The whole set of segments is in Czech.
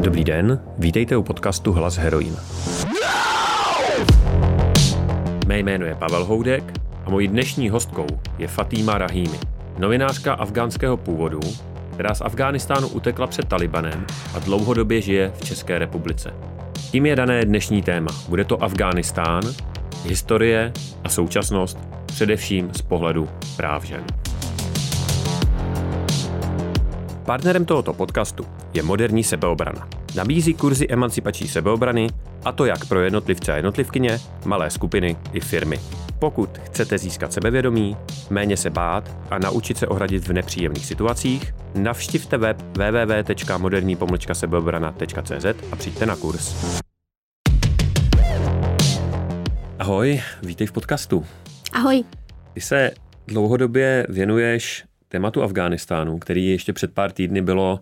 Dobrý den, vítejte u podcastu Hlas heroin. Mé jméno je Pavel Houdek a mojí dnešní hostkou je Fatima Rahimi, novinářka afgánského původu, která z Afghánistánu utekla před Talibanem a dlouhodobě žije v České republice. Tím je dané dnešní téma. Bude to Afghánistán, historie a současnost, především z pohledu práv žen. Partnerem tohoto podcastu je moderní sebeobrana. Nabízí kurzy emancipační sebeobrany, a to jak pro jednotlivce a jednotlivkyně, malé skupiny i firmy. Pokud chcete získat sebevědomí, méně se bát a naučit se ohradit v nepříjemných situacích, navštivte web www.moderní-sebeobrana.cz a přijďte na kurz. Ahoj, vítej v podcastu. Ahoj. Ty se dlouhodobě věnuješ tématu Afghánistánu, který ještě před pár týdny bylo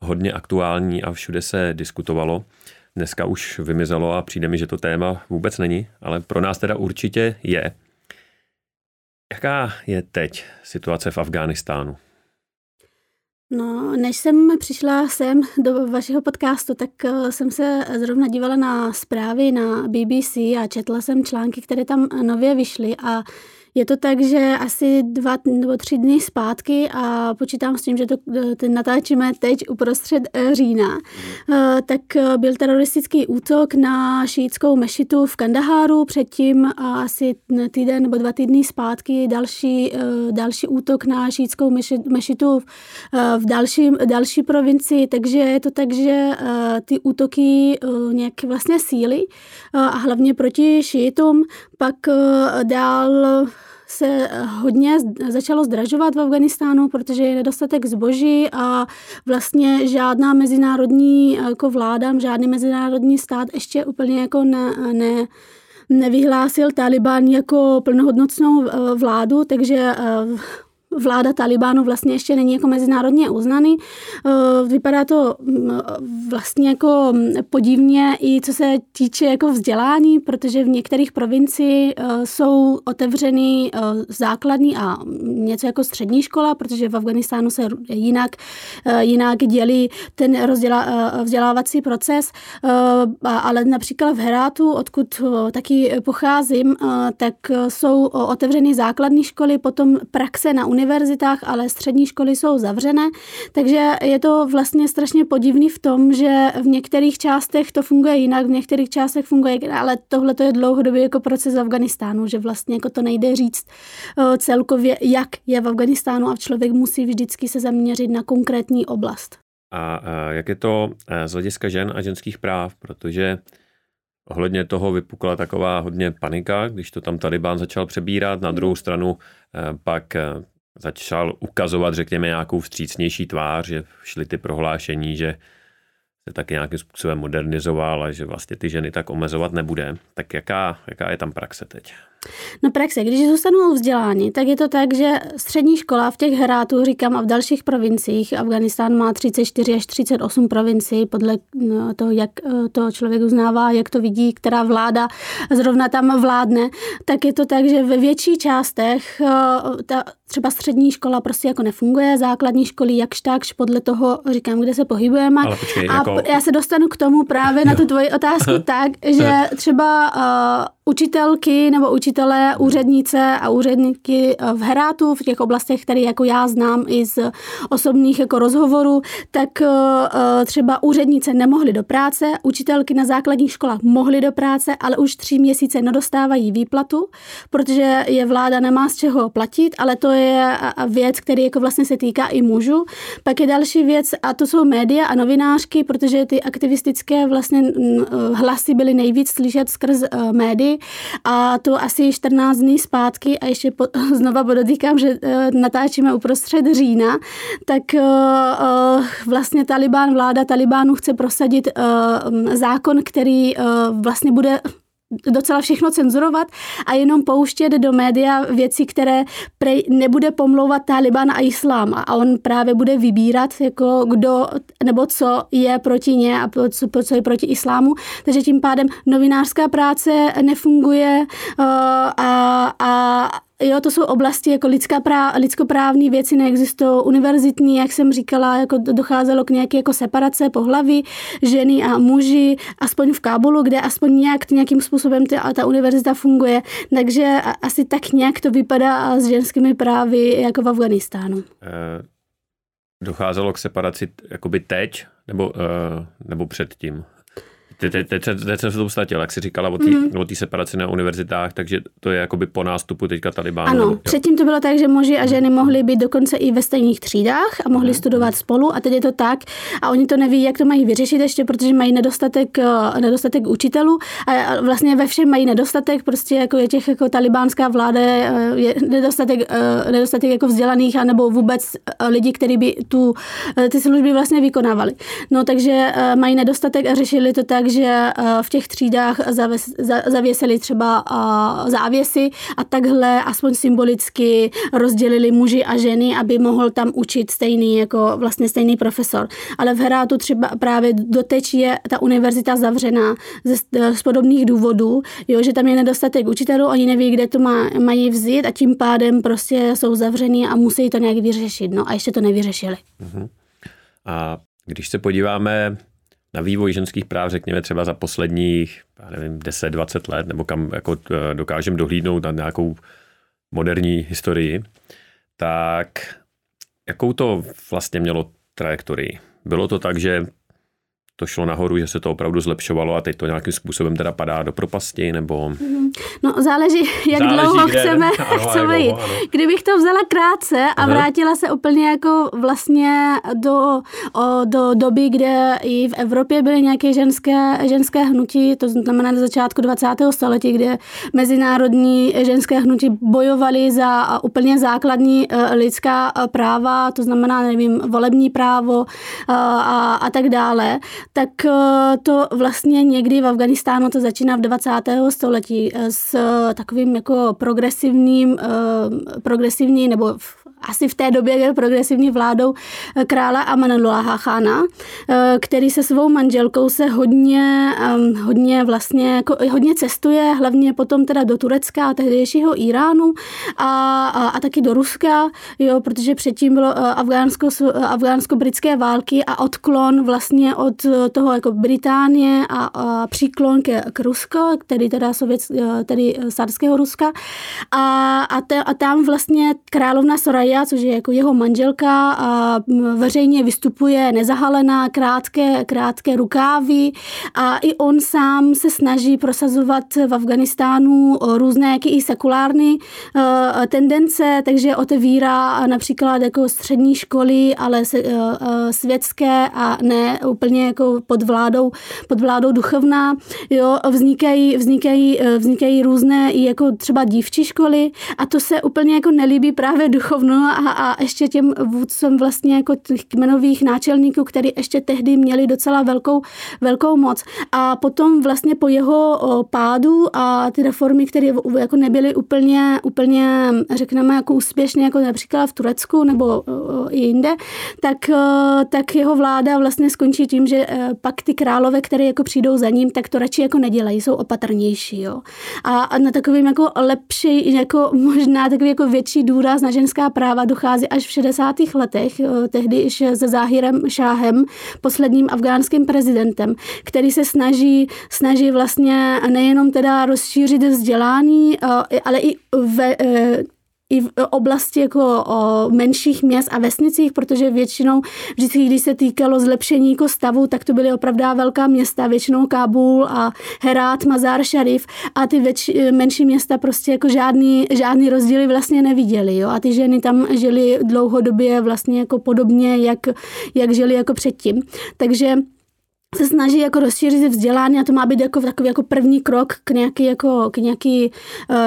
hodně aktuální a všude se diskutovalo. Dneska už vymizelo a přijde mi, že to téma vůbec není, ale pro nás teda určitě je. Jaká je teď situace v Afghánistánu? No, než jsem přišla sem do vašeho podcastu, tak eh, jsem se zrovna dívala na zprávy na BBC a četla jsem články, které tam nově vyšly a je to tak, že asi dva nebo tři dny zpátky a počítám s tím, že to ten natáčíme teď uprostřed eh, října, mm. tak byl teroristický útok na šítskou mešitu v Kandaháru, předtím asi týden nebo dva týdny zpátky další, další útok na šítskou mešitu v další, další provincii, takže je to tak, že ty útoky nějak vlastně síly a hlavně proti šítům, pak dál se hodně začalo zdražovat v Afganistánu, protože je nedostatek zboží a vlastně žádná mezinárodní jako vláda, žádný mezinárodní stát ještě úplně jako ne, ne nevyhlásil Taliban jako plnohodnotnou eh, vládu, takže eh, vláda Talibánu vlastně ještě není jako mezinárodně uznaný. Eh, vypadá to mm, vlastně jako podivně i co se týče jako vzdělání, protože v některých provincii eh, jsou otevřeny eh, základní a něco jako střední škola, protože v Afganistánu se jinak, jinak dělí ten rozděla, vzdělávací proces, ale například v Herátu, odkud taky pocházím, tak jsou otevřeny základní školy, potom praxe na univerzitách, ale střední školy jsou zavřené, takže je to vlastně strašně podivný v tom, že v některých částech to funguje jinak, v některých částech funguje jinak, ale tohle to je dlouhodobě jako proces v Afganistánu, že vlastně jako to nejde říct eh, celkově, jak je v Afganistánu a člověk musí vždycky se zaměřit na konkrétní oblast. A, a jak je to eh, z hlediska žen a ženských práv, protože Ohledně toho vypukla taková hodně panika, když to tam Taliban začal přebírat. Na druhou stranu eh, pak začal ukazovat, řekněme, nějakou vstřícnější tvář, že šly ty prohlášení, že se taky nějakým způsobem modernizoval a že vlastně ty ženy tak omezovat nebude. Tak jaká, jaká je tam praxe teď? No praxe, když zůstanou vzdělání, tak je to tak, že střední škola v těch hrátů, říkám, a v dalších provinciích, Afganistán má 34 až 38 provincií, podle no, toho, jak eh, to člověk uznává, jak to vidí, která vláda zrovna tam vládne, tak je to tak, že ve větší částech eh, ta třeba střední škola prostě jako nefunguje, základní školy jakž takž, podle toho říkám, kde se pohybujeme. Ale počkej, a jako... já se dostanu k tomu právě na tu tvoji otázku tak, že třeba uh, učitelky nebo učitelé, úřednice a úředníky eh, v Herátu, v těch oblastech, které jako já znám i z osobních jako rozhovorů, tak eh, eh, třeba úřednice nemohly do práce, učitelky na základních školách mohly do práce, ale už tři měsíce nedostávají výplatu, protože je vláda nemá z čeho platit, ale to je věc, který jako vlastně se týká i mužů. Pak je další věc a to jsou média a novinářky, protože ty aktivistické vlastně hlasy byly nejvíc slyšet skrz médii, a to asi 14 dní zpátky a ještě po, znova podotýkám, že uh, natáčíme uprostřed října, tak uh, uh, vlastně Taliban, vláda Talibánu chce prosadit zákon, který vlastně bude docela všechno cenzurovat a jenom pouštět do média věci, které prej nebude pomlouvat Taliban a islám a on právě bude vybírat, jako kdo nebo co je proti ně a co, co je proti islámu. Takže tím pádem novinářská práce nefunguje uh, a, a jo, to jsou oblasti jako lidská práv, lidskoprávní věci neexistují, univerzitní, jak jsem říkala, jako docházelo k nějaké jako separace pohlaví ženy a muži, aspoň v Kábulu, kde aspoň nějak, nějakým způsobem ta, ta univerzita funguje, takže asi tak nějak to vypadá s ženskými právy jako v Afganistánu. Eh, docházelo k separaci jakoby teď, nebo, uh, nebo předtím? Teď, teď, teď, teď jsem se to ustatil, jak jsi říkala o té mm. separaci na univerzitách, takže to je jakoby po nástupu teďka Talibánu. Ano, jo. předtím to bylo tak, že muži a ženy mohli být dokonce i ve stejných třídách a mohli mm. studovat spolu a teď je to tak a oni to neví, jak to mají vyřešit ještě, protože mají nedostatek, eh, nedostatek učitelů a vlastně ve všem mají nedostatek, prostě jako je těch jako talibánská vláda, eh, je nedostatek, eh, nedostatek jako vzdělaných a nebo vůbec lidí, kteří by tu, ty služby vlastně vykonávali. No takže mají nedostatek a řešili to tak, že eh, v těch třídách zavěsili třeba eh, závěsy a takhle aspoň symbolicky rozdělili muži a ženy, aby mohl tam učit stejný, jako vlastně stejný profesor. Ale v Herátu třeba právě doteď je ta univerzita zavřená z, z podobných důvodů, jo, že tam je nedostatek učitelů, oni neví, kde to má, mají vzít a tím pádem prostě jsou zavřený a musí to nějak vyřešit. No a ještě to nevyřešili. Uh-huh. A když se podíváme na vývoj ženských práv, řekněme třeba za posledních, já nevím, 10-20 let, nebo kam jako eh, dokážeme dohlídnout na nějakou moderní historii, tak jakou to vlastně mělo trajektorii? Bylo to tak, že to šlo nahoru, že se to opravdu zlepšovalo a teď to nějakým způsobem teda padá do propasti, nebo... Mhm. No záleží, jak záleží, dlouho kde, chceme, ano, chceme jít. Dlouho, Kdybych to vzala krátce a ano. vrátila se úplně jako vlastně do, o, do doby, kde i v Evropě byly nějaké ženské, ženské hnutí, to znamená na začátku 20. století, kde mezinárodní ženské hnutí bojovali za úplně základní e, lidská e, práva, to znamená, nevím, volební právo e, a, a tak dále, tak eh, to vlastně někdy v Afganistánu to začíná v 20. století eh, s eh, takovým jako progresivním, progresivní nebo asi v té době progresivní vládou krála Amanullaha Khana, který se svou manželkou se hodně, hodně vlastně, jako, hodně cestuje, hlavně potom teda do Turecka a tehdejšího Iránu a, a, a taky do Ruska, jo, protože předtím bylo afgánsko, afgánsko-britské války a odklon vlastně od toho jako Británie a, a příklon ke, k Rusko, tedy teda Sovět, tedy sárského Ruska. A, a, te, a tam vlastně královna Soraya, což je jako jeho manželka, a veřejně vystupuje nezahalená, krátké, krátké rukávy a i on sám se snaží prosazovat v Afganistánu různé jaký i sekulární uh, tendence, takže otevírá například jako střední školy, ale se, uh, světské a ne úplně jako pod vládou, pod vládou duchovná, jo, vznikají, vznikají, vznikají různé i jako třeba dívčí školy a to se úplně jako nelíbí právě duchovno a, a ještě těm vůdcem vlastně jako těch kmenových náčelníků, který ještě tehdy měli docela velkou, velkou moc. A potom vlastně po jeho pádu a ty reformy, které jako nebyly úplně, úplně řekneme jako úspěšné, jako například v Turecku nebo i jinde, tak, tak jeho vláda vlastně skončí tím, že Eh, pak ty králové, které jako přijdou za ním, tak to radši jako nedělají, jsou opatrnější, jo. A, a na takovým jako lepší, jako možná takový jako větší důraz na ženská práva dochází až v 60. letech, eh, tehdy se Záhirem Šáhem, posledním afgánským prezidentem, který se snaží, snaží vlastně nejenom teda rozšířit vzdělání, eh, ale i ve, i v oblasti jako o menších měst a vesnicích, protože většinou vždycky, když se týkalo zlepšení jako stavu, tak to byly opravdu velká města, většinou Kábul a Herát, Mazar Sharif a ty větši, menší města prostě jako žádný, žádný rozdíly vlastně neviděli. Jo? A ty ženy tam žily dlouhodobě vlastně jako podobně, jak, jak žili jako předtím. Takže se snaží jako rozšířit vzdělání a to má být jako takový jako první krok k nějaký, jako, k nějaký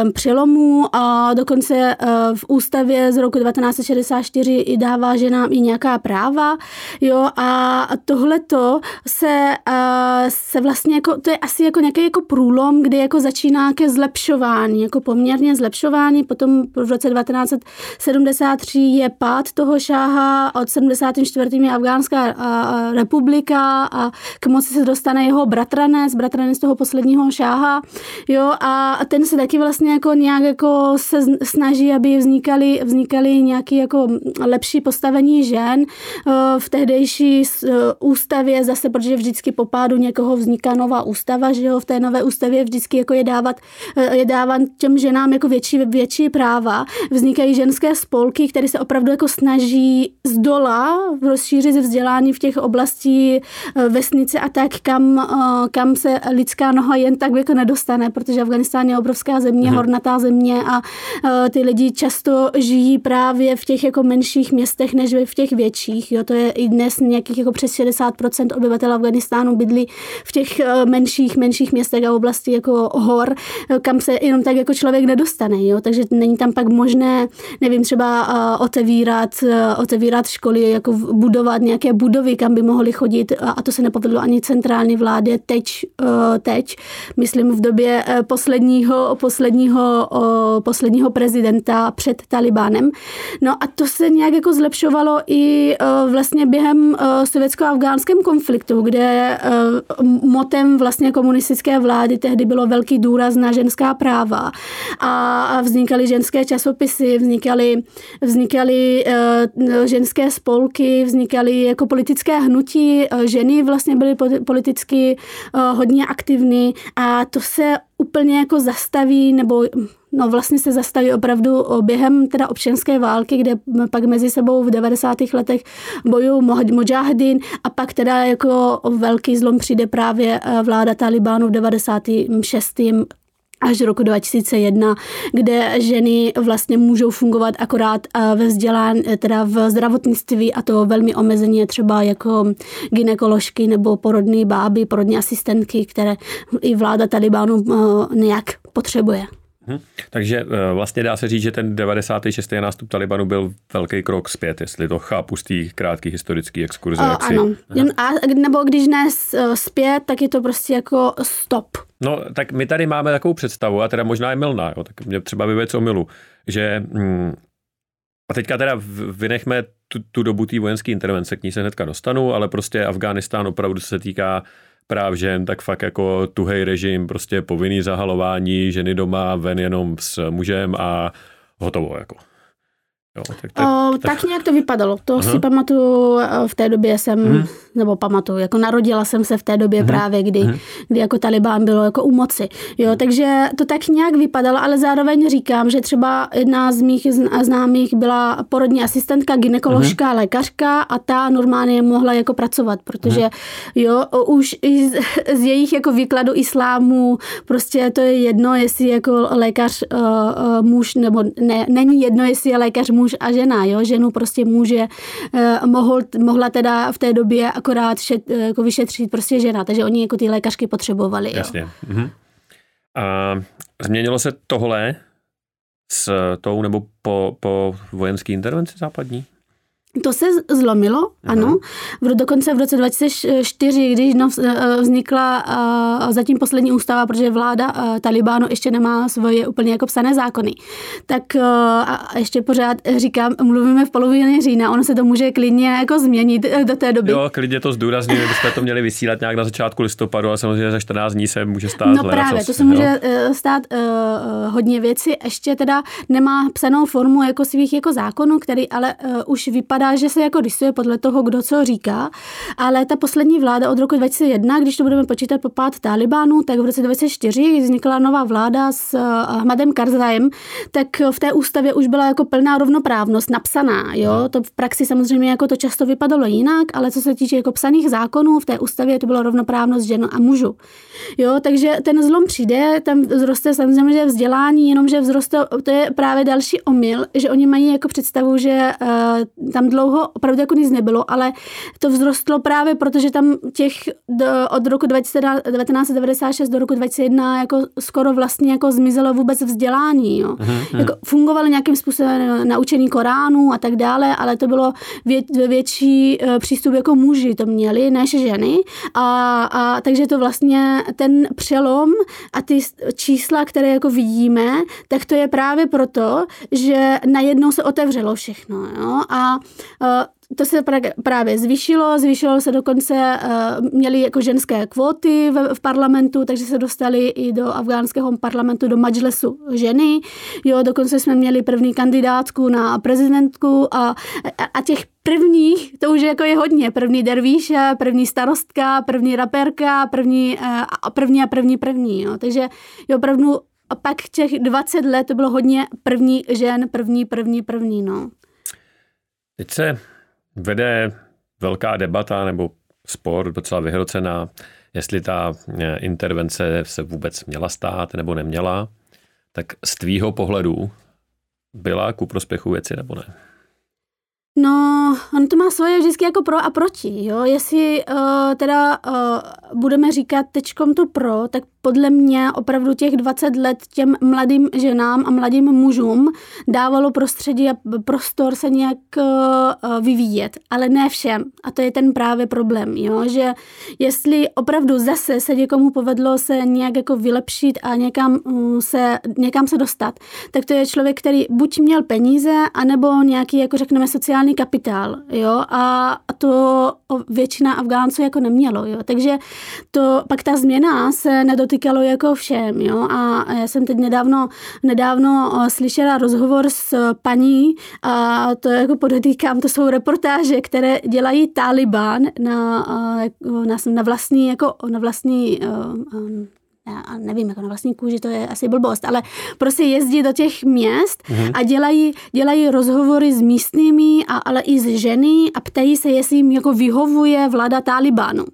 um, přelomu a dokonce uh, v ústavě z roku 1964 i dává ženám i nějaká práva, jo, a tohleto se, uh, se vlastně jako, to je asi jako nějaký jako průlom, kdy jako začíná ke zlepšování, jako poměrně zlepšování, potom v roce 1973 je pád toho šáha, od 74. je Afgánská uh, republika a k moci se dostane jeho bratranec, bratranec toho posledního šáha, jo, a ten se taky vlastně jako nějak jako se snaží, aby vznikaly, vznikaly nějaké jako lepší postavení žen eh, v tehdejší eh, ústavě zase, protože vždycky po pádu někoho vzniká nová ústava, že jo, v té nové ústavě vždycky jako je dávat, eh, je dávat těm ženám jako větší, větší práva. Vznikají ženské spolky, které se opravdu jako snaží z dola rozšířit vzdělání v těch oblastí vesnice a tak, kam, kam se lidská noha jen tak jako nedostane, protože Afganistán je obrovská země, hmm. hornatá země a ty lidi často žijí právě v těch jako menších městech než v těch větších. Jo. To je i dnes nějakých jako přes 60% obyvatel Afganistánu bydlí v těch eh, menších, menších městech a oblasti jako hor, eh, kam se jenom tak jako člověk nedostane. Jo. Takže není tam pak možné, nevím, třeba eh, otevírat, otevírat školy, jako budovat nějaké budovy, kam by mohli chodit a to se nepovedlo ani centrální vládě teď, teď myslím v době posledního, posledního, posledního prezidenta před Talibánem. No a to se nějak jako zlepšovalo i vlastně během sovětsko-afgánském konfliktu, kde motem vlastně komunistické vlády tehdy bylo velký důraz na ženská práva a vznikaly ženské časopisy, vznikaly, vznikaly ženské spolky, vznikaly jako politické hnutí, ženy vlastně byly politicky hodně aktivní a to se úplně jako zastaví, nebo no vlastně se zastaví opravdu během teda občanské války, kde pak mezi sebou v 90. letech bojují mojahedin a pak teda jako velký zlom přijde právě eh, vláda Talibánu v 96 až roku 2001, kde ženy vlastně můžou fungovat akorát eh, ve vzdělání, eh, teda v zdravotnictví a to velmi omezeně třeba jako ginekoložky nebo porodní báby, porodní asistentky, které i vláda Talibánu nějak potřebuje. Hmm. Takže vlastně dá se říct, že ten 96. nástup Talibanu byl velký krok zpět, jestli to chápu z těch krátkých historických exkurzů. Uh, ano, a, nebo když ne zpět, tak je to prostě jako stop. No, tak my tady máme takovou představu, a teda možná je milná, jo, tak mě třeba vyvěc o milu, že hm, a teďka teda vynechme tu, tu dobu té vojenské intervence, k ní se hnedka dostanu, ale prostě Afghánistán opravdu se týká práv žen, tak fakt jako tuhej režim, prostě povinný zahalování, ženy doma, ven jenom s mužem a hotovo jako. Jo, tak, tak, o, tak, tak nějak to vypadalo. To uh-huh. si pamatuju, v té době jsem, uh-huh. nebo pamatuju, jako narodila jsem se v té době uh-huh. právě, kdy, uh-huh. kdy jako Talibán bylo jako u moci. Jo, takže to tak nějak vypadalo, ale zároveň říkám, že třeba jedna z mých známých byla porodní asistentka, ginekoložka, uh-huh. lékařka a ta normálně mohla jako pracovat, protože uh-huh. jo, už z, z jejich jako výkladu islámu prostě to je jedno, jestli jako lékař uh, muž, nebo ne, není jedno, jestli je lékař muž muž a žena, jo, ženu prostě může, eh, mohl, mohla teda v té době akorát šet, eh, jako vyšetřit prostě žena, takže oni jako ty lékařky potřebovali. Jo. Jasně. Mhm. A změnilo se tohle s tou nebo po, po vojenské intervenci západní? To se zlomilo, Aha. ano. V, dokonce v roce 2004, když no, vznikla uh, zatím poslední ústava, protože vláda uh, Talibánu ještě nemá svoje úplně jako psané zákony, tak uh, a ještě pořád říkám, mluvíme v polovině října, ono se to může klidně jako změnit do té doby. Jo, klidně to zdůrazně, byste to měli vysílat nějak na začátku listopadu a samozřejmě za 14 dní se může stát. No právě, to se může uh, stát uh, hodně věcí. Ještě teda nemá psanou formu jako svých jako zákonů, který ale uh, už vypadá vypadá, že se jako rysuje podle toho, kdo co říká, ale ta poslední vláda od roku 2001, když to budeme počítat po pád Talibánu, tak v roce 2004, kdy vznikla nová vláda s eh, Ahmadem Karzajem, tak v té ústavě už byla jako plná rovnoprávnost napsaná. Jo? To v praxi samozřejmě jako to často vypadalo jinak, ale co se týče jako psaných zákonů, v té ústavě to bylo rovnoprávnost žen a mužů. Jo? Takže ten zlom přijde, tam vzroste samozřejmě že vzdělání, jenomže vzroste, to je právě další omyl, že oni mají jako představu, že uh, tam dlouho opravdu jako nic nebylo, ale to vzrostlo právě protože tam těch do, od roku 1996 do roku 2001 jako skoro vlastně jako zmizelo vůbec vzdělání. Jo. Uh-huh. Jako fungovalo nějakým způsobem naučení Koránu a tak dále, ale to bylo vě, větší uh, přístup jako muži to měli, než ženy. A, a takže to vlastně ten přelom a ty čísla, které jako vidíme, tak to je právě proto, že najednou se otevřelo všechno. Jo? A Eh, to se právě zvýšilo, zvýšilo se dokonce, uh, měli jako ženské kvóty v, parlamentu, takže se dostali i do afgánského parlamentu, do Majlesu ženy. Jo, dokonce jsme měli první kandidátku na prezidentku a, a, a těch prvních, to už jako je hodně, první dervíše, první starostka, první raperka, první, uh, a první a první první, jo. takže je opravdu a pak těch 20 let to bylo hodně první žen, první, první, první, no. Teď se vede velká debata nebo spor docela vyhrocená, jestli ta eh, intervence se vůbec měla stát nebo neměla. Tak z tvýho pohledu byla ku prospěchu věci nebo ne? No, on to má svoje vždycky jako pro a proti, jo. Jestli uh, teda uh, budeme říkat tečkom to pro, tak podle mě opravdu těch 20 let těm mladým ženám a mladým mužům dávalo prostředí a prostor se nějak uh, vyvíjet, ale ne všem. A to je ten právě problém, jo? že jestli opravdu zase se někomu povedlo se nějak jako vylepšit a někam, uh, se, někam se dostat, tak to je člověk, který buď měl peníze, anebo nějaký, jako řekneme, sociální kapitál. Jo? A to většina Afgánců jako nemělo. Jo? Takže to, pak ta změna se nedotýkalo jako všem. Jo? A já jsem teď nedávno, nedávno slyšela rozhovor s paní a to jako podotýkám, to jsou reportáže, které dělají Taliban na, na, na vlastní, jako na vlastní já nevím, jako na vlastní kůži, to je asi blbost, ale prostě jezdí do těch měst mm-hmm. a dělají, dělají rozhovory s místními, a, ale i s ženy a ptají se, jestli jim jako vyhovuje vláda Talibánu.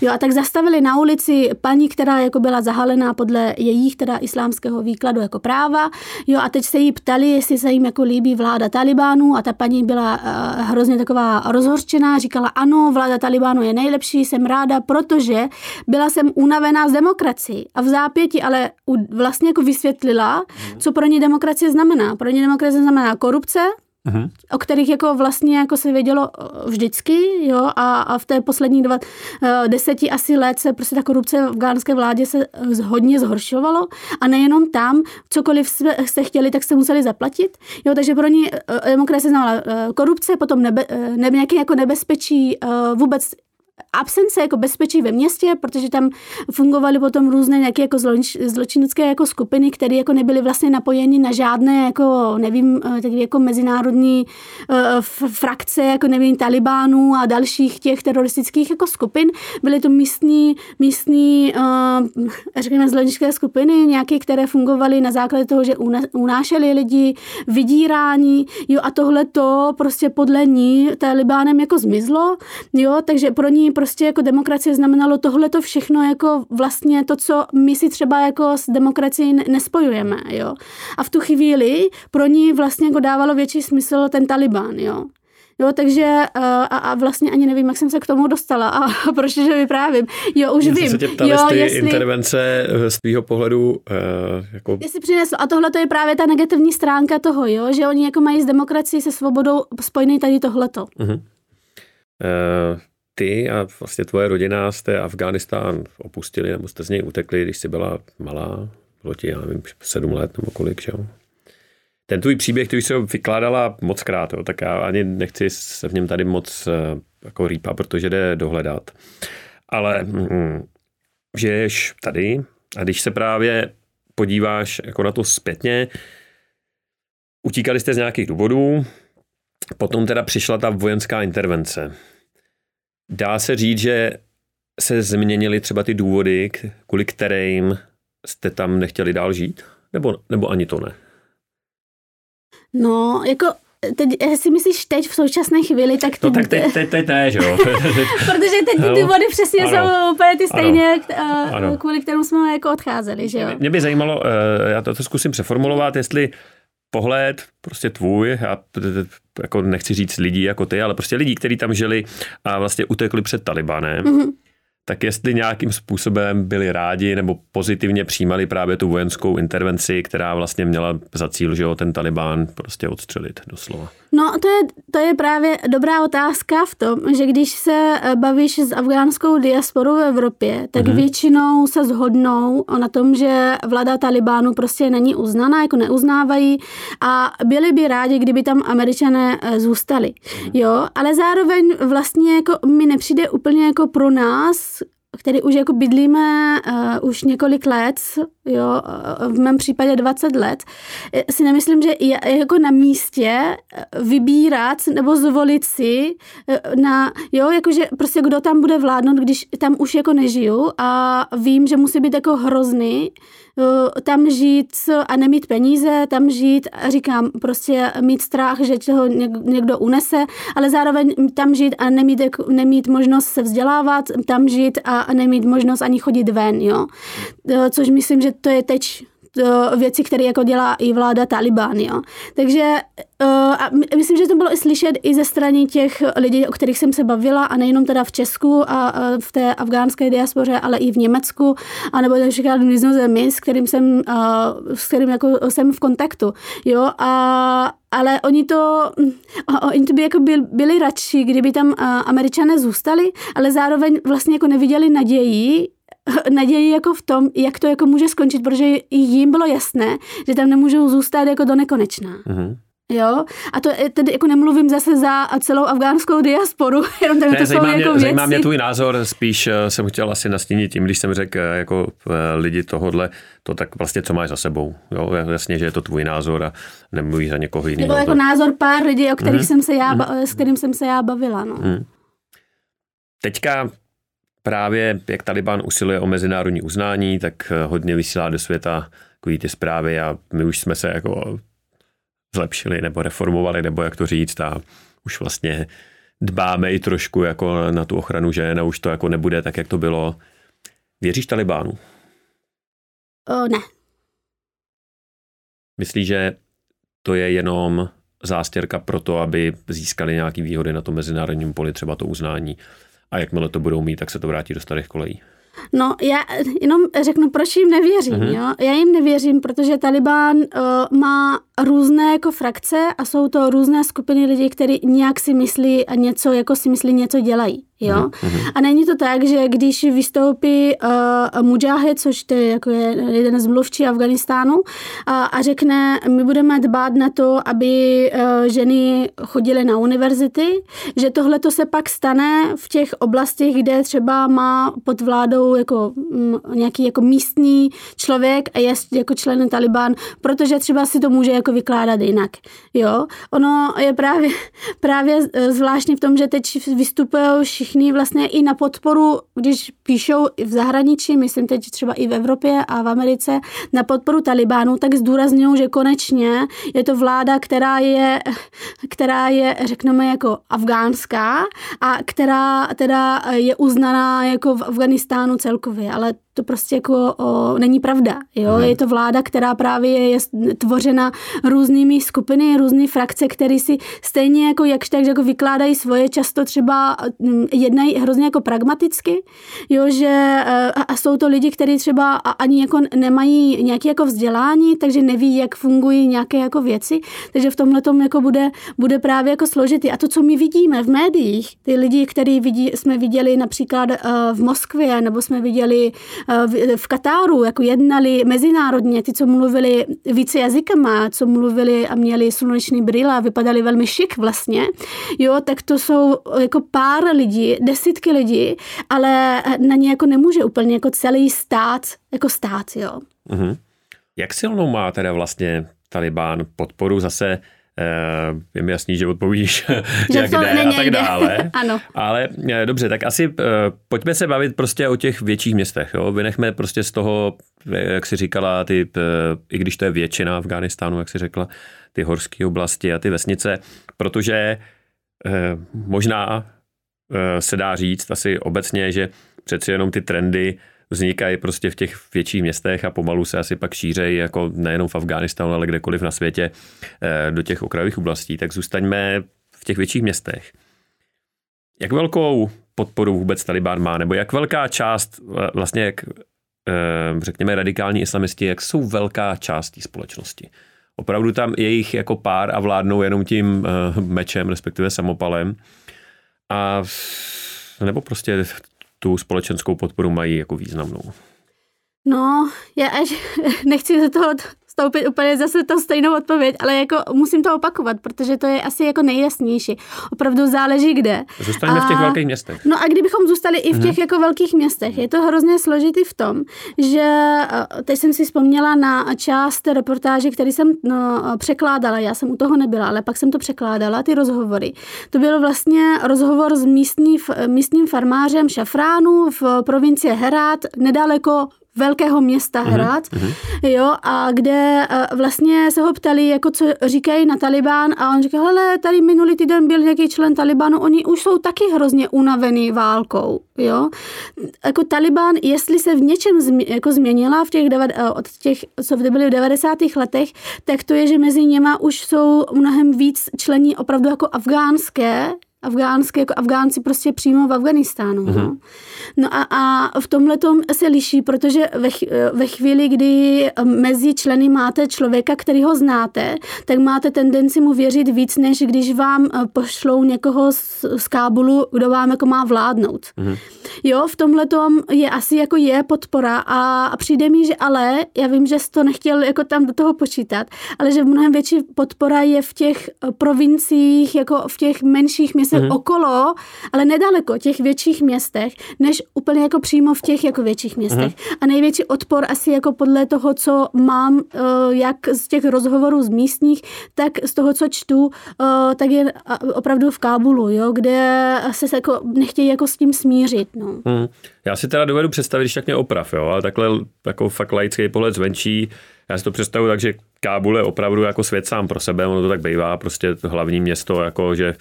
Jo, a tak zastavili na ulici paní, která jako byla zahalená podle jejich teda islámského výkladu jako práva. Jo, a teď se jí ptali, jestli se jim jako líbí vláda Talibánu a ta paní byla uh, hrozně taková rozhorčená, říkala ano, vláda Talibánu je nejlepší, jsem ráda, protože byla jsem unavená z demokracii a v zápěti ale vlastně jako vysvětlila, co pro ně demokracie znamená. Pro ně demokracie znamená korupce, uh-huh. o kterých jako vlastně jako se vědělo vždycky, jo, a, a v té poslední dva, uh, deseti asi let se prostě ta korupce v gánské vládě se uh, hodně zhoršovalo a nejenom tam, cokoliv jste chtěli, tak jste museli zaplatit, jo, takže pro ní uh, demokracie uh, korupce, potom nebe, nebe, nějaké jako nebezpečí vůbec absence jako bezpečí ve městě, protože tam fungovaly potom různé nějaké jako zločinecké jako skupiny, které jako nebyly vlastně napojeny na žádné jako, nevím, eh, tak jako mezinárodní uh, frakce, jako nevím, Talibánů a dalších těch teroristických jako skupin. Byly to místní, místní uh, řekněme, zločinecké skupiny, nějaké, které fungovaly na základě toho, že unášely lidi, vydírání, jo, a tohle to prostě podle ní Talibánem jako zmizlo, jo, takže pro ní prostě jako demokracie znamenalo tohle to všechno jako vlastně to, co my si třeba jako s demokracií nespojujeme, jo. A v tu chvíli pro ní vlastně jako dávalo větší smysl ten Taliban, jo. Jo, takže eh, a, a vlastně ani nevím, jak jsem se k tomu dostala a proč že vyprávím. Jo, už Já vím. Se tě ptali, jo, jestli intervence eh, z tvýho pohledu uh, jako... Jestli přinesl. A tohle to je právě ta negativní stránka toho, jo, že oni jako mají s demokracií se svobodou spojený tady tohleto. Uh-huh. Uh, ty a vlastně tvoje rodina jste Afghánistán opustili nebo jste z něj utekli, když jsi byla malá, bylo ti, já nevím, sedm let nebo kolik, jo? Ten tvůj příběh, který jsi vykládala moc krát, jo, tak já ani nechci se v něm tady moc eh, jako rýpa, protože jde dohledat. Ale mm, žiješ tady a když se právě podíváš jako na to zpětně, utíkali jste z nějakých důvodů, potom teda přišla ta vojenská intervence. Dá se říct, že se změnily třeba ty důvody, kvůli kterým jste tam nechtěli dál žít? Nebo, nebo ani to ne? No, jako teď, si myslíš teď v současné chvíli, tak ty... No tak teď, teď, teď, teď jo. Protože teď ty důvody přesně ano. jsou úplně ty stejné, ano. kvůli kterým jsme jako odcházeli, že jo. Mě by zajímalo, eh, já to, to zkusím přeformulovat, jestli pohled, prostě tvůj, já jako nechci říct lidí jako ty, ale prostě lidí, kteří tam žili a vlastně utekli před Talibanem, mm-hmm. tak jestli nějakým způsobem byli rádi nebo pozitivně přijímali právě tu vojenskou intervenci, která vlastně měla za cíl, že jo, ten Talibán prostě odstřelit doslova. No, to je, to je právě dobrá otázka v tom, že když se eh, bavíš s afgánskou diasporou v Evropě, tak mm-hmm. většinou se zhodnou na tom, že vláda Talibánu prostě není uznaná, jako neuznávají a byli by rádi, kdyby tam američané eh, zůstali. Mhm. Jo, ale zároveň vlastně jako mi nepřijde úplně jako pro nás, který už jako bydlíme uh, už několik let, jo, v mém případě 20 let, si nemyslím, že je jako na místě vybírat nebo zvolit si na, jo, jakože prostě kdo tam bude vládnout, když tam už jako nežiju a vím, že musí být jako hrozný, tam žít a nemít peníze, tam žít, říkám, prostě mít strach, že toho někdo unese, ale zároveň tam žít a nemít, nemít možnost se vzdělávat, tam žít a nemít možnost ani chodit ven, jo. Což myslím, že to je teď věci, které jako dělá i vláda Taliban, jo. Takže uh, a myslím, že to bylo i slyšet i ze strany těch lidí, o kterých jsem se bavila a nejenom teda v Česku a v té afgánské diaspoře, ale i v Německu, anebo například v Nizozemí, s kterým jsem, uh, s kterým jako jsem v kontaktu, jo, a ale oni to, oni to by jako byl, byli radši, kdyby tam američané zůstali, ale zároveň vlastně jako neviděli naději, naději jako v tom, jak to jako může skončit, protože jim bylo jasné, že tam nemůžou zůstat jako do nekonečna. Mm-hmm. Jo, a to tedy jako nemluvím zase za celou afgánskou diasporu, jenom tam ne, to zajímá jsou mě, jako zajímá mě tvůj názor, spíš eh, jsem chtěl asi nastínit tím, když jsem řekl eh, jako eh, lidi tohodle, to tak vlastně co máš za sebou. Jo, jasně, že je to tvůj názor a nemluvíš za někoho jiného. Nebo jako názor pár lidí, o kterých mm-hmm. jsem se já, mm-hmm. s kterým jsem se já bavila. No. Mm. Teďka právě jak Taliban usiluje o mezinárodní uznání, tak eh, hodně vysílá do světa takový ty zprávy a my už jsme se jako zlepšili nebo reformovali, nebo jak to říct a už vlastně dbáme i trošku jako na tu ochranu žen a už to jako nebude tak, jak to bylo. Věříš Talibánu? O, ne. Myslíš, že to je jenom zástěrka pro to, aby získali nějaké výhody na tom mezinárodním poli, třeba to uznání a jakmile to budou mít, tak se to vrátí do starých kolejí. No, já jenom řeknu, proč jim nevěřím. Mm-hmm. Jo? Já jim nevěřím, protože Taliban uh, má různé jako frakce a jsou to různé skupiny lidí, kteří nějak si myslí a něco, jako si myslí, něco dělají. Jo? Mm-hmm. A není to tak, že když vystoupí uh, Mujahid, což to je, jako je jeden z mluvčí Afganistánu, a, a řekne, my budeme dbát na to, aby uh, ženy chodily na univerzity, že tohle to se pak stane v těch oblastech, kde třeba má pod vládou jako m, mm, nějaký jako místní člověk a je jako člen Taliban, protože třeba si to může jako vykládat jinak. Jo? Ono je právě, právě eh, zvláštní v tom, že teď vystupují všichni vlastně i na podporu, když píšou v zahraničí, myslím teď třeba i v Evropě a v Americe, na podporu Talibánu, tak zdůrazňují, že konečně je to vláda, která je, která je, řekneme, jako afgánská a která teda je uznaná jako v Afganistánu celkově, ale to prostě jako o, není pravda. Jo? Hmm. Je to vláda, která právě je, je tvořena různými skupiny, různé frakce, které si stejně jako jakž tak jako vykládají svoje, často třeba mm, jednají hrozně jako pragmaticky, jo? že e, a, a jsou to lidi, kteří třeba ani jako nemají nějaké jako vzdělání, takže neví, jak fungují nějaké jako věci, takže v tomhle tom jako bude, bude právě jako složitý. A to, co my vidíme v médiích, ty lidi, který vidí, jsme viděli například uh, v Moskvě, nebo jsme viděli v Katáru jako jednali mezinárodně, ty, co mluvili více jazykama, co mluvili a měli sluneční brýle a vypadali velmi šik vlastně, jo, tak to jsou jako pár lidí, desítky lidí, ale na ně jako nemůže úplně jako celý stát, jako stát, jo. Mm-hmm. Jak silnou má teda vlastně Talibán podporu zase Eh, je mi jasný, že odpovíš, že jak jde a tak dále. ano. Ale eh, dobře, tak asi uh, pojďme se bavit prostě o těch větších městech. Jo? Vynechme prostě z toho, jak si říkala, ty, uh, i když to je většina Afganistánu, jak si řekla, ty horské oblasti a ty vesnice, protože uh, možná uh, se dá říct asi obecně, že přeci jenom ty trendy vznikají prostě v těch větších městech a pomalu se asi pak šířejí jako nejenom v Afghánistánu, ale kdekoliv na světě eh, do těch okrajových oblastí, tak zůstaňme v těch větších městech. Jak velkou podporu vůbec Taliban má, nebo jak velká část, vlastně jak eh, řekněme radikální islamisti, jak jsou velká část té společnosti? Opravdu tam je jich jako pár a vládnou jenom tím mečem, respektive samopalem. A nebo prostě tu společenskou podporu mají jako významnou. No, já až nechci do toho stoupit úplně zase to stejnou odpověď, ale jako musím to opakovat, protože to je asi jako nejjasnější. Opravdu záleží kde. Zůstaňme a, v těch velkých městech. No a kdybychom zůstali i v těch mm-hmm. jako velkých městech, je to hrozně složitý v tom, že teď jsem si vzpomněla na část reportáže, který jsem no, překládala, já jsem u toho nebyla, ale pak jsem to překládala, ty rozhovory. To byl vlastně rozhovor s místní, místním farmářem šafránu v provincii Herát, nedaleko velkého města Herat, uh-huh. jo, a kde uh, vlastně se ho ptali, jako co říkají na Talibán a on říkal, hele, tady minulý týden byl nějaký člen Talibanu, oni už jsou taky hrozně unavený válkou, jo. Jako Taliban, jestli se v něčem zmi, jako změnila v těch, uh, od těch, co byly v 90. letech, tak to je, že mezi něma už jsou mnohem víc člení opravdu jako afgánské, afgánské, jako Afgánci prostě přímo v Afganistánu. Mm-hmm. No, no a, a v tomhle se liší, protože ve, ve chvíli, kdy mezi členy máte člověka, který ho znáte, tak máte tendenci mu věřit víc, než když vám eh, pošlou někoho z, z Kábulu, kdo vám jako má vládnout. Mm-hmm. Jo, v tomhle je asi jako je podpora a, a přijde mi, že ale, já vím, že jsi to nechtěl jako tam do toho počítat, ale že mnohem větší podpora je v těch eh, provinciích, jako v těch menších městech mm-hmm. okolo, ale nedaleko těch větších městech, než úplně jako přímo v těch jako větších městech. Mm-hmm. A největší odpor asi jako podle toho, co mám, uh, jak z těch rozhovorů z místních, tak z toho, co čtu, uh, tak je opravdu v Kábulu, jo, kde se jako nechtějí jako s tím smířit. No. Hmm. Já si teda dovedu představit, když tak mě oprav, jo, ale takhle jako fakt laický pohled zvenčí, já si to představuji tak, že Kábul je opravdu jako svět sám pro sebe, ono to tak bývá, prostě to hlavní město, jako že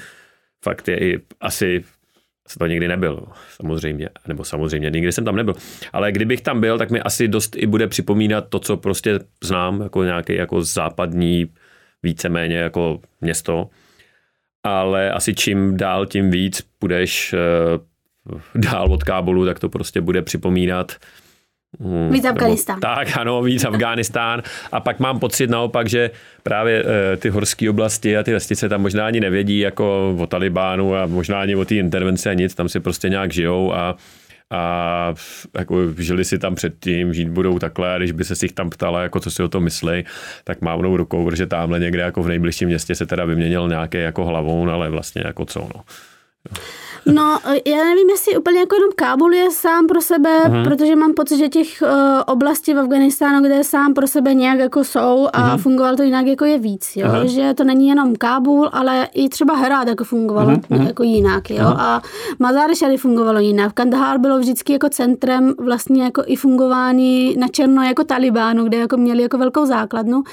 fakt je i asi se to nikdy nebyl, samozřejmě, nebo samozřejmě, nikdy jsem tam nebyl. Ale kdybych tam byl, tak mi asi dost i bude připomínat to, co prostě znám, jako nějaký jako západní, víceméně jako město. Ale asi čím dál, tím víc budeš uh, dál od Kábulu, tak to prostě bude připomínat Hmm, víc Afganistán. Tak, ano, víc Afganistán. A pak mám pocit naopak, že právě e, ty horské oblasti a ty vesnice tam možná ani nevědí jako o Talibánu a možná ani o té intervenci a nic, tam si prostě nějak žijou a a jako žili si tam předtím, žít budou takhle a když by se si jich tam ptala, jako co si o tom myslí, tak mávnou rukou, protože tamhle někde jako v nejbližším městě se teda vyměnil nějaký jako hlavou, ale vlastně jako co, no. No, já nevím, jestli úplně jako jenom Kábul je sám pro sebe, uh-huh. protože mám pocit, že těch uh, oblastí v Afganistánu, kde sám pro sebe nějak jako jsou a uh-huh. fungovalo to jinak jako je víc, jo? Uh-huh. že to není jenom Kábul, ale i třeba Herát jako fungovalo uh-huh. jako jinak, jo, uh-huh. a Mazar Sharif fungovalo jinak. Kandahar bylo vždycky jako centrem vlastně jako i fungování na černo jako Talibánu, kde jako měli jako velkou základnu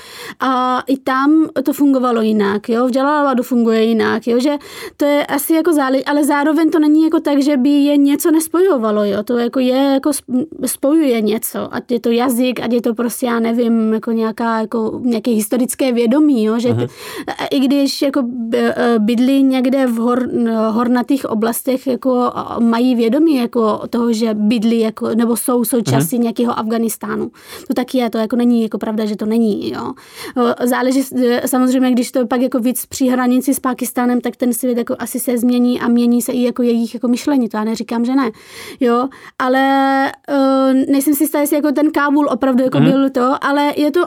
a i tam to fungovalo jinak, jo, v Jalalabadu funguje jinak, jo, že to je asi jako záleží, ale zároveň zároveň to není jako tak, že by je něco nespojovalo, jo. To jako je, jako spojuje něco. Ať je to jazyk, ať je to prostě, já nevím, jako nějaká, jako nějaké historické vědomí, jo. Že uh-huh. i když jako e, bydlí někde v hor, hornatých oblastech, jako mají vědomí jako toho, že bydlí, jako, nebo jsou součástí uh-huh. nějakého Afganistánu. To tak je, to jako není jako pravda, že to není, jo. Záleží e, samozřejmě, když to pak jako víc při hranici s Pakistánem, tak ten svět jako asi se změní a mění se i jako jejich jako myšlení, to já neříkám, že ne, jo, ale uh, nejsem si jistá, jestli jako ten Kábul opravdu jako mm. byl to, ale je to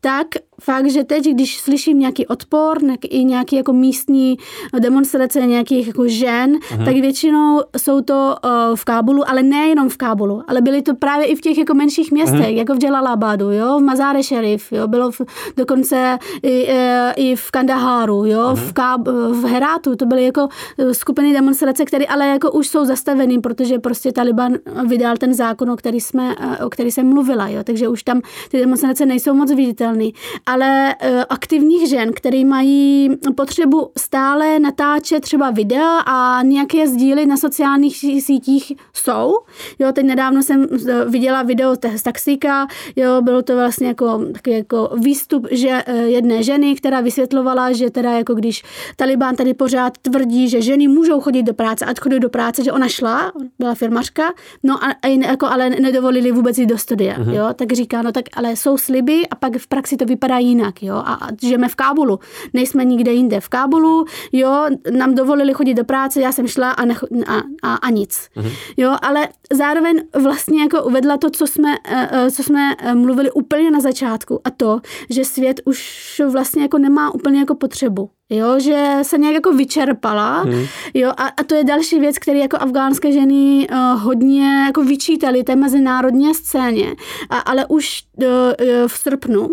tak fakt, že teď, když slyším nějaký odpor, i nějaký jako místní demonstrace nějakých jako žen, mm. tak většinou jsou to uh, v Kábulu, ale nejenom v Kábulu, ale byly to právě i v těch jako menších městech, mm. jako v Jalalabadu, jo, v Mazare Sharif, jo, bylo v, dokonce i, uh, i v Kandaháru, jo, mm. v, Káb, v Herátu, to byly jako skupiny demonstrace, které ale jako už jsou zastaveny, protože prostě Taliban vydal ten zákon, o který, jsme, o který jsem mluvila, jo, takže už tam ty demonstrace nejsou moc viditelné. Ale uh, aktivních žen, které mají potřebu stále natáčet třeba videa a nějaké sdíly na sociálních sítích jsou. Jo, teď nedávno jsem viděla video z taxíka, jo, bylo to vlastně jako, taky jako výstup že, uh, jedné ženy, která vysvětlovala, že teda jako když Taliban tady pořád tvrdí, že ženy můžou chodit do práce, ať chodí do práce, že ona šla, byla firmařka, no a, a jako ale nedovolili vůbec jít do studia, uh-huh. jo, tak říká, no tak ale jsou sliby a pak pak v praxi to vypadá jinak, jo, a, a žijeme v Kábulu, nejsme nikde jinde. V Kábulu, jo, nám dovolili chodit do práce, já jsem šla a, nech, a, a, a nic, mm-hmm. jo, ale zároveň vlastně jako uvedla to, co jsme, uh, co jsme mluvili úplně na začátku a to, že svět už vlastně jako nemá úplně jako potřebu jo, že se nějak jako vyčerpala, hmm. jo, a, a to je další věc, který jako afgánské ženy uh, hodně jako vyčítali té mezinárodní scéně, a, ale už uh, uh, v srpnu,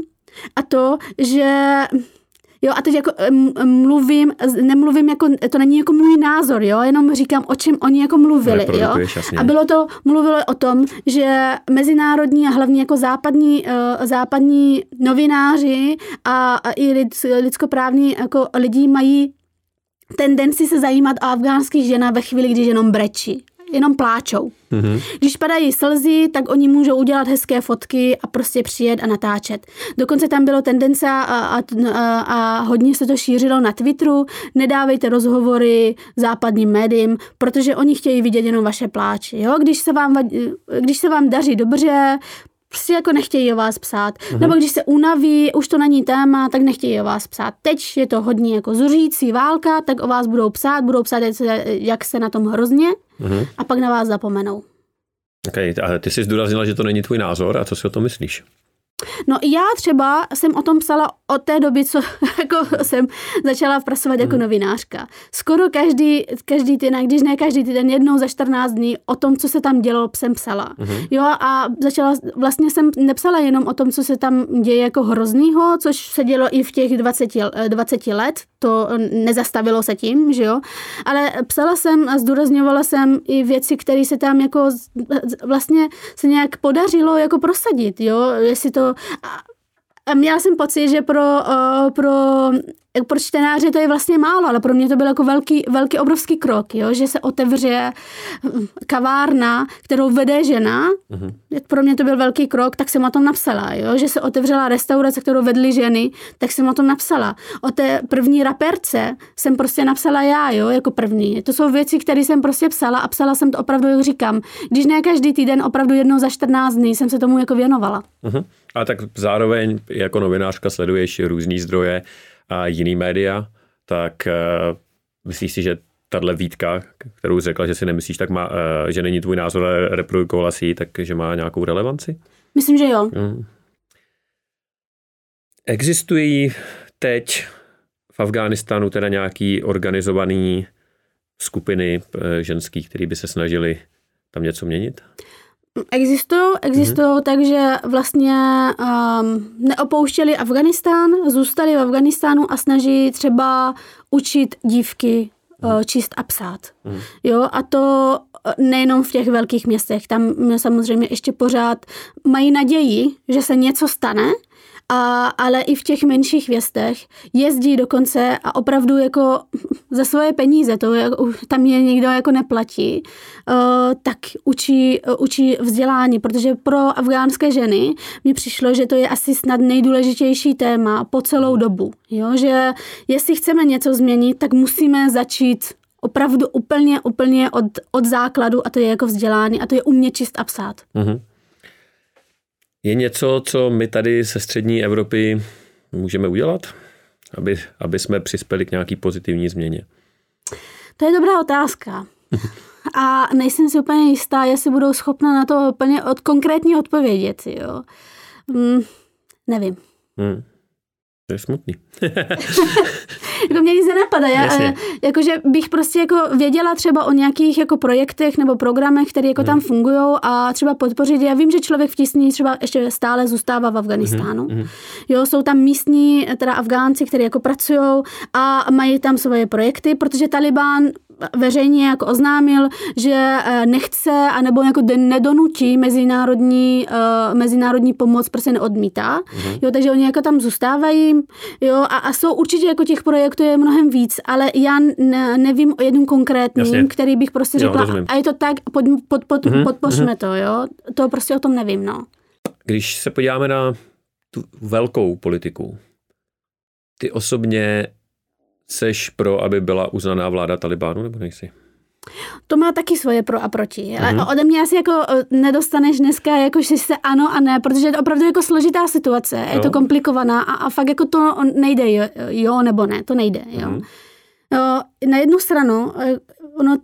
a to, že Jo, a teď jako mluvím, nemluvím jako, to není jako můj názor, jo, jenom říkám, o čem oni jako mluvili, jo. A bylo to, mluvilo o tom, že mezinárodní a hlavně jako západní, uh, západní novináři a, a i lid, lidskoprávní jako lidi mají tendenci se zajímat o afgánských ženách ve chvíli, když jenom brečí jenom pláčou. Mm-hmm. Když padají slzy, tak oni můžou udělat hezké fotky a prostě přijet a natáčet. Dokonce tam bylo tendence a, a, a, a hodně se to šířilo na Twitteru, nedávejte rozhovory západním médiím, protože oni chtějí vidět jenom vaše pláče. Jo? Když, se vám, když se vám daří dobře, prostě jako nechtějí o vás psát. Uh-huh. Nebo když se unaví, už to není téma, tak nechtějí o vás psát. Teď je to hodně jako zuřící válka, tak o vás budou psát, budou psát, jak se na tom hrozně uh-huh. a pak na vás zapomenou. Okay, a ty jsi zdůraznila, že to není tvůj názor a co si o tom myslíš? No já třeba jsem o tom psala od té doby, co jako jsem začala pracovat jako mm. novinářka. Skoro každý, každý týden, když ne každý týden, jednou za 14 dní o tom, co se tam dělo, jsem psala. Mm. Jo a začala, vlastně jsem nepsala jenom o tom, co se tam děje jako hroznýho, což se dělo i v těch 20, 20 let, to nezastavilo se tím, že jo, ale psala jsem a zdůrazňovala jsem i věci, které se tam jako vlastně se nějak podařilo jako prosadit, jo, jestli to a měla jsem pocit, že pro, pro pro čtenáře to je vlastně málo, ale pro mě to byl jako velký, velký obrovský krok, jo? že se otevře kavárna, kterou vede žena. Uh-huh. Pro mě to byl velký krok, tak jsem o tom napsala. Jo? Že se otevřela restaurace, kterou vedly ženy, tak jsem o tom napsala. O té první raperce jsem prostě napsala já, jo? jako první. To jsou věci, které jsem prostě psala a psala jsem to opravdu, jak říkám. Když ne každý týden, opravdu jednou za 14 dní jsem se tomu jako věnovala. Uh-huh. A tak zároveň jako novinářka sleduješ různý zdroje, a jiný média, tak uh, myslíš si, že tahle výtka, kterou řekla, že si nemyslíš, tak má, uh, že není tvůj názor, ale reprodukovala si takže má nějakou relevanci? Myslím, že jo. Hmm. Existují teď v Afghánistánu teda nějaký organizovaný skupiny eh, ženských, které by se snažili tam něco měnit? Existují, existují, mm-hmm. takže vlastně um, neopouštěli Afganistán, zůstali v Afganistánu a snaží třeba učit dívky uh, číst a psát. Mm. Jo, a to eh, nejenom v těch velkých městech, tam samozřejmě ještě pořád mají naději, že se něco stane, a, ale i v těch menších věstech jezdí dokonce a opravdu jako za svoje peníze, to je, tam je někdo jako neplatí, uh, tak učí, učí vzdělání, protože pro afgánské ženy mi přišlo, že to je asi snad nejdůležitější téma po celou dobu, jo? že jestli chceme něco změnit, tak musíme začít opravdu úplně, úplně od, od základu a to je jako vzdělání a to je umět číst a psát. Mm-hmm je něco, co my tady ze střední Evropy můžeme udělat, aby, aby jsme přispěli k nějaký pozitivní změně? To je dobrá otázka. A nejsem si úplně jistá, jestli budou schopna na to úplně od konkrétně odpovědět. Jo. Hmm, nevím. Hmm. To je smutný. jako mě nic nenapadá. Já, eh, jakože bych prostě jako věděla třeba o nějakých jako projektech nebo programech, které jako hmm. tam fungují a třeba podpořit. Já vím, že člověk v tísni třeba ještě stále zůstává v Afganistánu. Hmm. Jo, jsou tam místní teda Afgánci, kteří jako pracují a mají tam svoje projekty, protože Taliban veřejně jako oznámil, že eh, nechce anebo jako nedonutí mezinárodní, uh, mezinárodní pomoc, prostě neodmítá. Mm-hmm. Jo, takže oni jako tam zůstávají jo, a, a jsou určitě jako těch projektů je mnohem víc, ale já ne, nevím o jednom konkrétním, Jasně. který bych prostě řekla jo, a je to tak, pod, pod, pod, mm-hmm. podpořme mm-hmm. to, jo. To prostě o tom nevím, no. Když se podíváme na tu velkou politiku, ty osobně Seš pro, aby byla uznaná vláda Talibánu, nebo nejsi? To má taky svoje pro a proti. Ale Mhm. ode mě asi jako eh, nedostaneš dneska jako že se ano a ne, protože je to opravdu jako složitá situace, je Jo. to komplikovaná a, a fakt jako to nejde jo, jo nebo ne, to nejde. Jo. Mhm. Jo, na jednu stranu eh, ono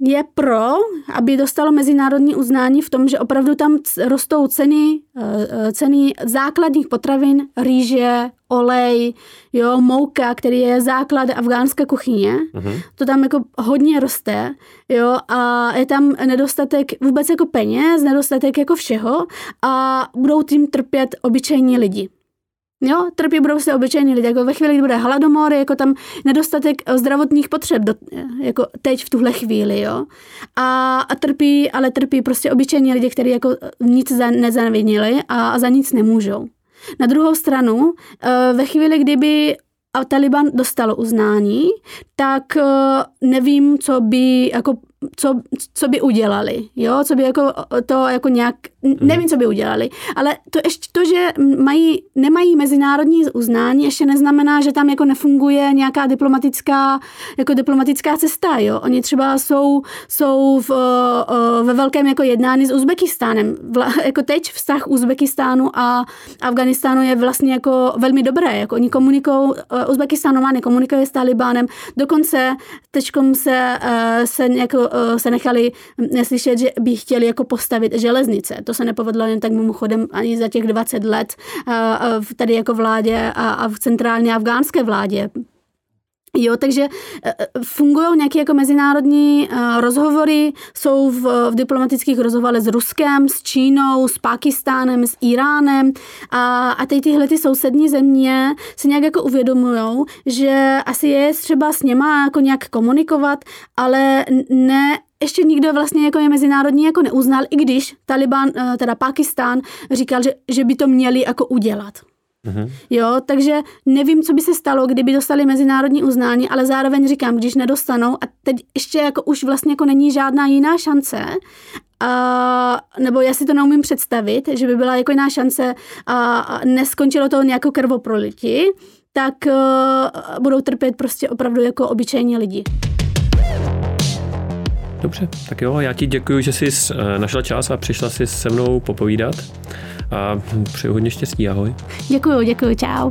je pro, aby dostalo mezinárodní uznání v tom, že opravdu tam rostou ceny, eh, eh, ceny základních potravin, rýže, olej, jo, mouka, který je základ afgánské kuchyně. Mhm. To tam jako hodně roste, jo, a je tam nedostatek vůbec jako peněz, nedostatek jako všeho a budou tím trpět obyčejní lidi. Jo, trpí budou se obyčejní lidi, jako ve chvíli, kdy bude hladomor, jako tam nedostatek eh, zdravotních potřeb, do, jako teď v tuhle chvíli, jo. A, a trpí, ale trpí prostě obyčejní lidi, kteří jako eh, nic za, nezavinili a, a za nic nemůžou. Na druhou stranu, eh, ve chvíli, kdyby Taliban dostalo uznání, tak eh, nevím, co by jako co, co by udělali, jo, co by jako to jako nějak, nevím, co by udělali, ale to ještě to, že mají, nemají mezinárodní uznání, ještě neznamená, že tam jako nefunguje nějaká diplomatická, jako diplomatická cesta, jo, oni třeba jsou, jsou v, ve velkém jako jednání s Uzbekistánem, Vla, jako teď vztah Uzbekistánu a Afganistánu je vlastně jako velmi dobré, jako oni komunikují, Uzbekistán normálně komunikuje s Talibánem, dokonce teďkom se, eh, se, jako, se nechali slyšet, že by chtěli jako postavit železnice. To se nepovedlo jen tak mimochodem ani za těch 20 let eh, eh, tady jako vládě a v centrálně afgánské vládě. Jo, takže eh, fungují nějaké jako mezinárodní eh, rozhovory, jsou v, v diplomatických rozhovorech s Ruskem, s Čínou, s Pakistánem, s Iránem a, a teď tyhle ty sousední země si nějak jako uvědomují, že asi je třeba s něma jako nějak komunikovat, ale ne, ještě nikdo vlastně jako je mezinárodní jako neuznal, i když Taliban, teda Pakistán říkal, že, že by to měli jako udělat. Mhm. Jo, takže nevím, co by se stalo, kdyby dostali mezinárodní uznání, ale zároveň říkám, když nedostanou a teď ještě jako už vlastně jako není žádná jiná šance, a, nebo já si to neumím představit, že by byla jako jiná šance a, a neskončilo to nějakou krvoprolití, tak uh, budou trpět prostě opravdu jako obyčejní lidi. Dobře, tak jo, já ti děkuji, že jsi eh, našla čas a přišla si se mnou popovídat a přeju hodně štěstí, ahoj. Děkuju, děkuju, čau.